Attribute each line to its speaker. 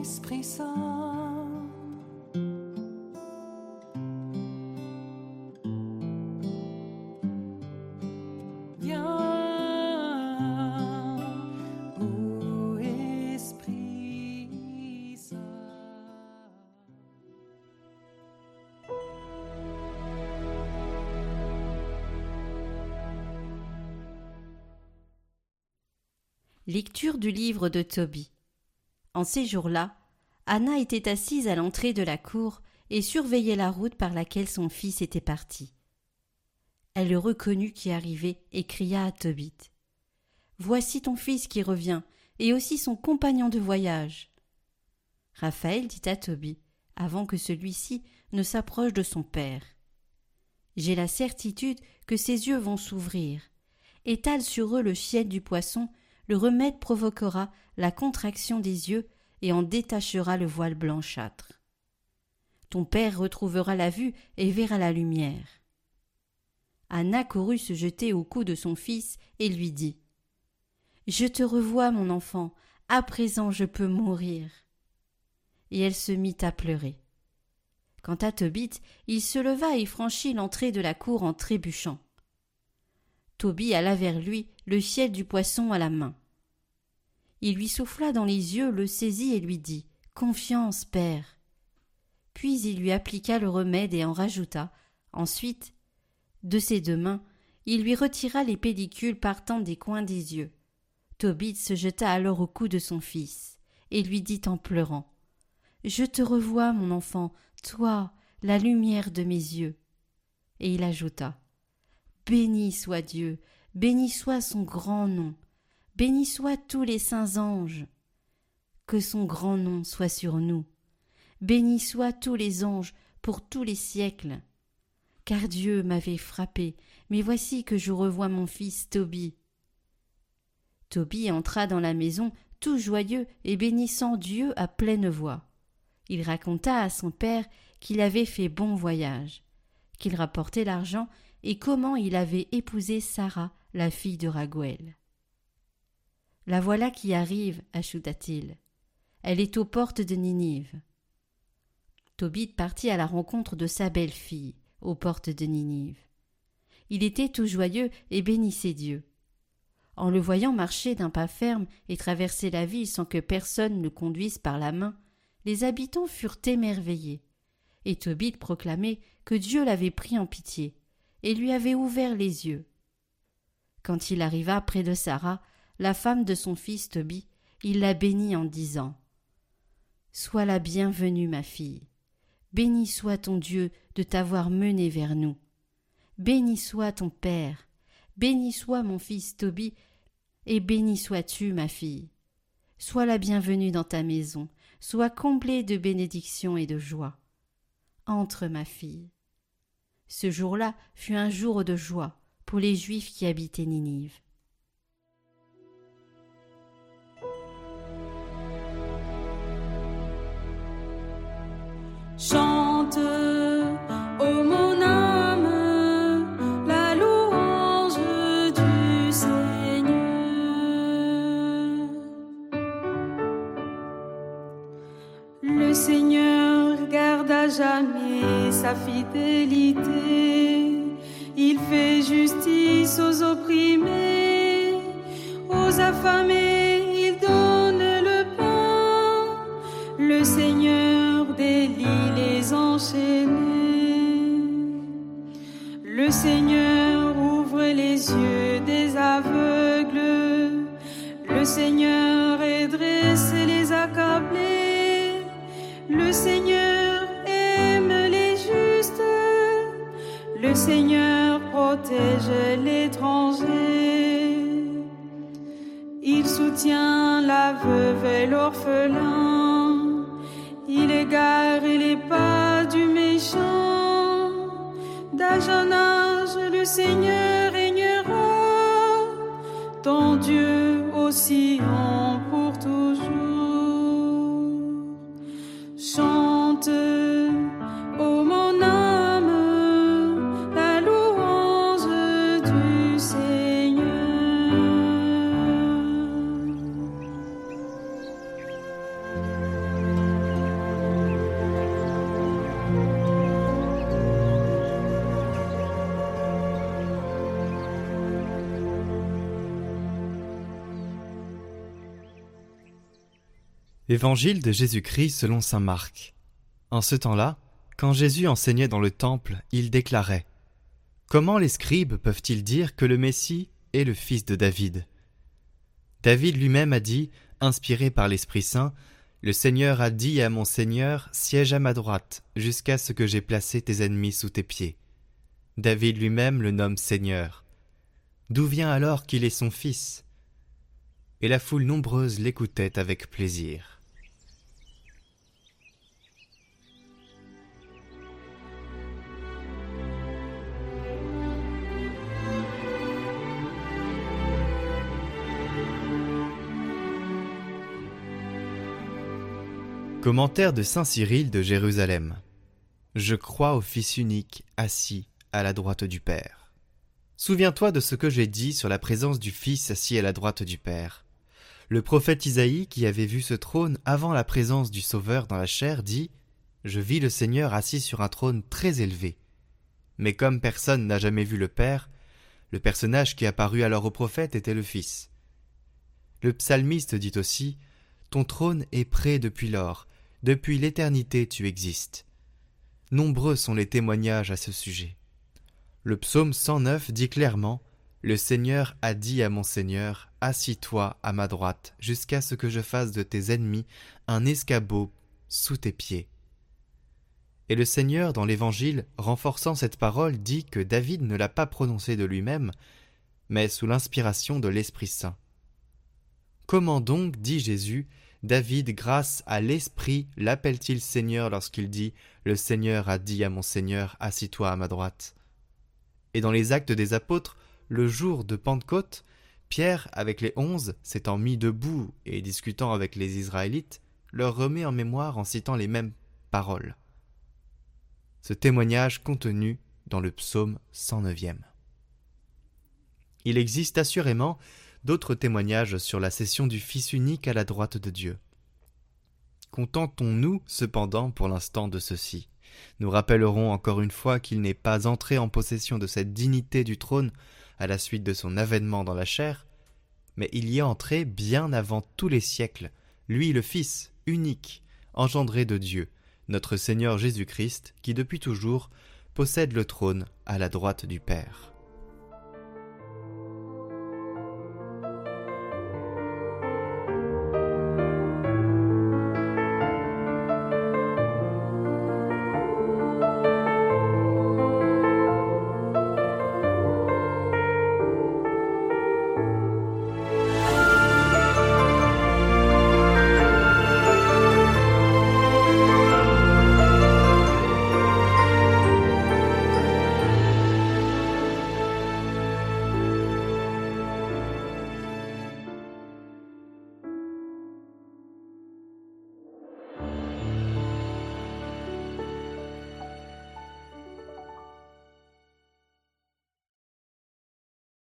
Speaker 1: Esprit Saint. Esprit Saint.
Speaker 2: Lecture du livre de Tobie. En ces jours-là, Anna était assise à l'entrée de la cour et surveillait la route par laquelle son fils était parti. Elle le reconnut qui arrivait et cria à Tobit. Voici ton fils qui revient, et aussi son compagnon de voyage. Raphaël dit à Tobie, avant que celui-ci ne s'approche de son père. J'ai la certitude que ses yeux vont s'ouvrir. Étale sur eux le ciel du poisson, le remède provoquera la contraction des yeux et en détachera le voile blanchâtre. Ton père retrouvera la vue et verra la lumière. Anna courut se jeter au cou de son fils et lui dit Je te revois, mon enfant, à présent je peux mourir. Et elle se mit à pleurer. Quant à Tobit, il se leva et franchit l'entrée de la cour en trébuchant. Tobie alla vers lui, le ciel du poisson à la main. Il lui souffla dans les yeux, le saisit et lui dit Confiance, père. Puis il lui appliqua le remède et en rajouta. Ensuite, de ses deux mains, il lui retira les pellicules partant des coins des yeux. Tobit se jeta alors au cou de son fils et lui dit en pleurant Je te revois, mon enfant, toi, la lumière de mes yeux. Et il ajouta Béni soit Dieu, béni soit son grand nom, béni soient tous les saints anges. Que son grand nom soit sur nous. Béni soient tous les anges pour tous les siècles. Car Dieu m'avait frappé, mais voici que je revois mon fils Tobie. Tobie entra dans la maison tout joyeux et bénissant Dieu à pleine voix. Il raconta à son père qu'il avait fait bon voyage, qu'il rapportait l'argent et comment il avait épousé Sarah, la fille de Raguel. La voilà qui arrive, ajouta-t-il. Elle est aux portes de Ninive. Tobit partit à la rencontre de sa belle-fille, aux portes de Ninive. Il était tout joyeux et bénissait Dieu. En le voyant marcher d'un pas ferme et traverser la ville sans que personne ne conduise par la main, les habitants furent émerveillés. Et Tobit proclamait que Dieu l'avait pris en pitié et lui avait ouvert les yeux. Quand il arriva près de Sarah, la femme de son fils Tobie, il la bénit en disant Sois la bienvenue, ma fille. Béni soit ton Dieu de t'avoir menée vers nous. Béni soit ton Père. Béni soit mon fils Tobie, et béni sois-tu, ma fille. Sois la bienvenue dans ta maison, sois comblée de bénédictions et de joie. Entre, ma fille. Ce jour-là fut un jour de joie pour les Juifs qui habitaient Ninive.
Speaker 1: Chante, ô mon âme, la louange du Seigneur. Le Seigneur garde à jamais sa fidélité. Il fait justice aux opprimés, aux affamés, il donne le pain. Le Seigneur délie les enchaînés. Le Seigneur ouvre les yeux des aveugles. Le Seigneur redresse les accablés. Le Seigneur aime les justes. Le Seigneur protège l'étranger. Il soutient la veuve et l'orphelin. Il égare les pas du méchant. D'âge en âge, le Seigneur
Speaker 3: Évangile de Jésus-Christ selon saint Marc. En ce temps-là, quand Jésus enseignait dans le temple, il déclarait Comment les scribes peuvent-ils dire que le Messie est le fils de David? David lui-même a dit, inspiré par l'Esprit Saint, Le Seigneur a dit à mon Seigneur, Siège à ma droite, jusqu'à ce que j'ai placé tes ennemis sous tes pieds. David lui-même le nomme Seigneur. D'où vient alors qu'il est son fils? Et la foule nombreuse l'écoutait avec plaisir. Commentaire de Saint Cyril de Jérusalem. Je crois au Fils unique, assis à la droite du Père. Souviens-toi de ce que j'ai dit sur la présence du Fils assis à la droite du Père. Le prophète Isaïe, qui avait vu ce trône avant la présence du Sauveur dans la chair, dit Je vis le Seigneur assis sur un trône très élevé. Mais comme personne n'a jamais vu le Père, le personnage qui apparut alors au prophète était le Fils. Le psalmiste dit aussi Ton trône est prêt depuis lors, depuis l'éternité tu existes. Nombreux sont les témoignages à ce sujet. Le psaume 109 dit clairement Le Seigneur a dit à mon Seigneur Assis-toi à ma droite, jusqu'à ce que je fasse de tes ennemis un escabeau sous tes pieds. Et le Seigneur, dans l'Évangile, renforçant cette parole, dit que David ne l'a pas prononcée de lui-même, mais sous l'inspiration de l'Esprit Saint. Comment donc, dit Jésus, David, grâce à l'Esprit, l'appelle-t-il Seigneur lorsqu'il dit Le Seigneur a dit à mon Seigneur, assis-toi à ma droite. Et dans les actes des apôtres, le jour de Pentecôte, Pierre, avec les onze, s'étant mis debout et discutant avec les Israélites, leur remet en mémoire en citant les mêmes paroles. Ce témoignage contenu dans le psaume 109e. Il existe assurément d'autres témoignages sur la cession du Fils unique à la droite de Dieu. Contentons-nous cependant pour l'instant de ceci. Nous rappellerons encore une fois qu'il n'est pas entré en possession de cette dignité du trône à la suite de son avènement dans la chair, mais il y est entré bien avant tous les siècles, lui le Fils unique, engendré de Dieu, notre Seigneur Jésus-Christ, qui depuis toujours possède le trône à la droite du Père.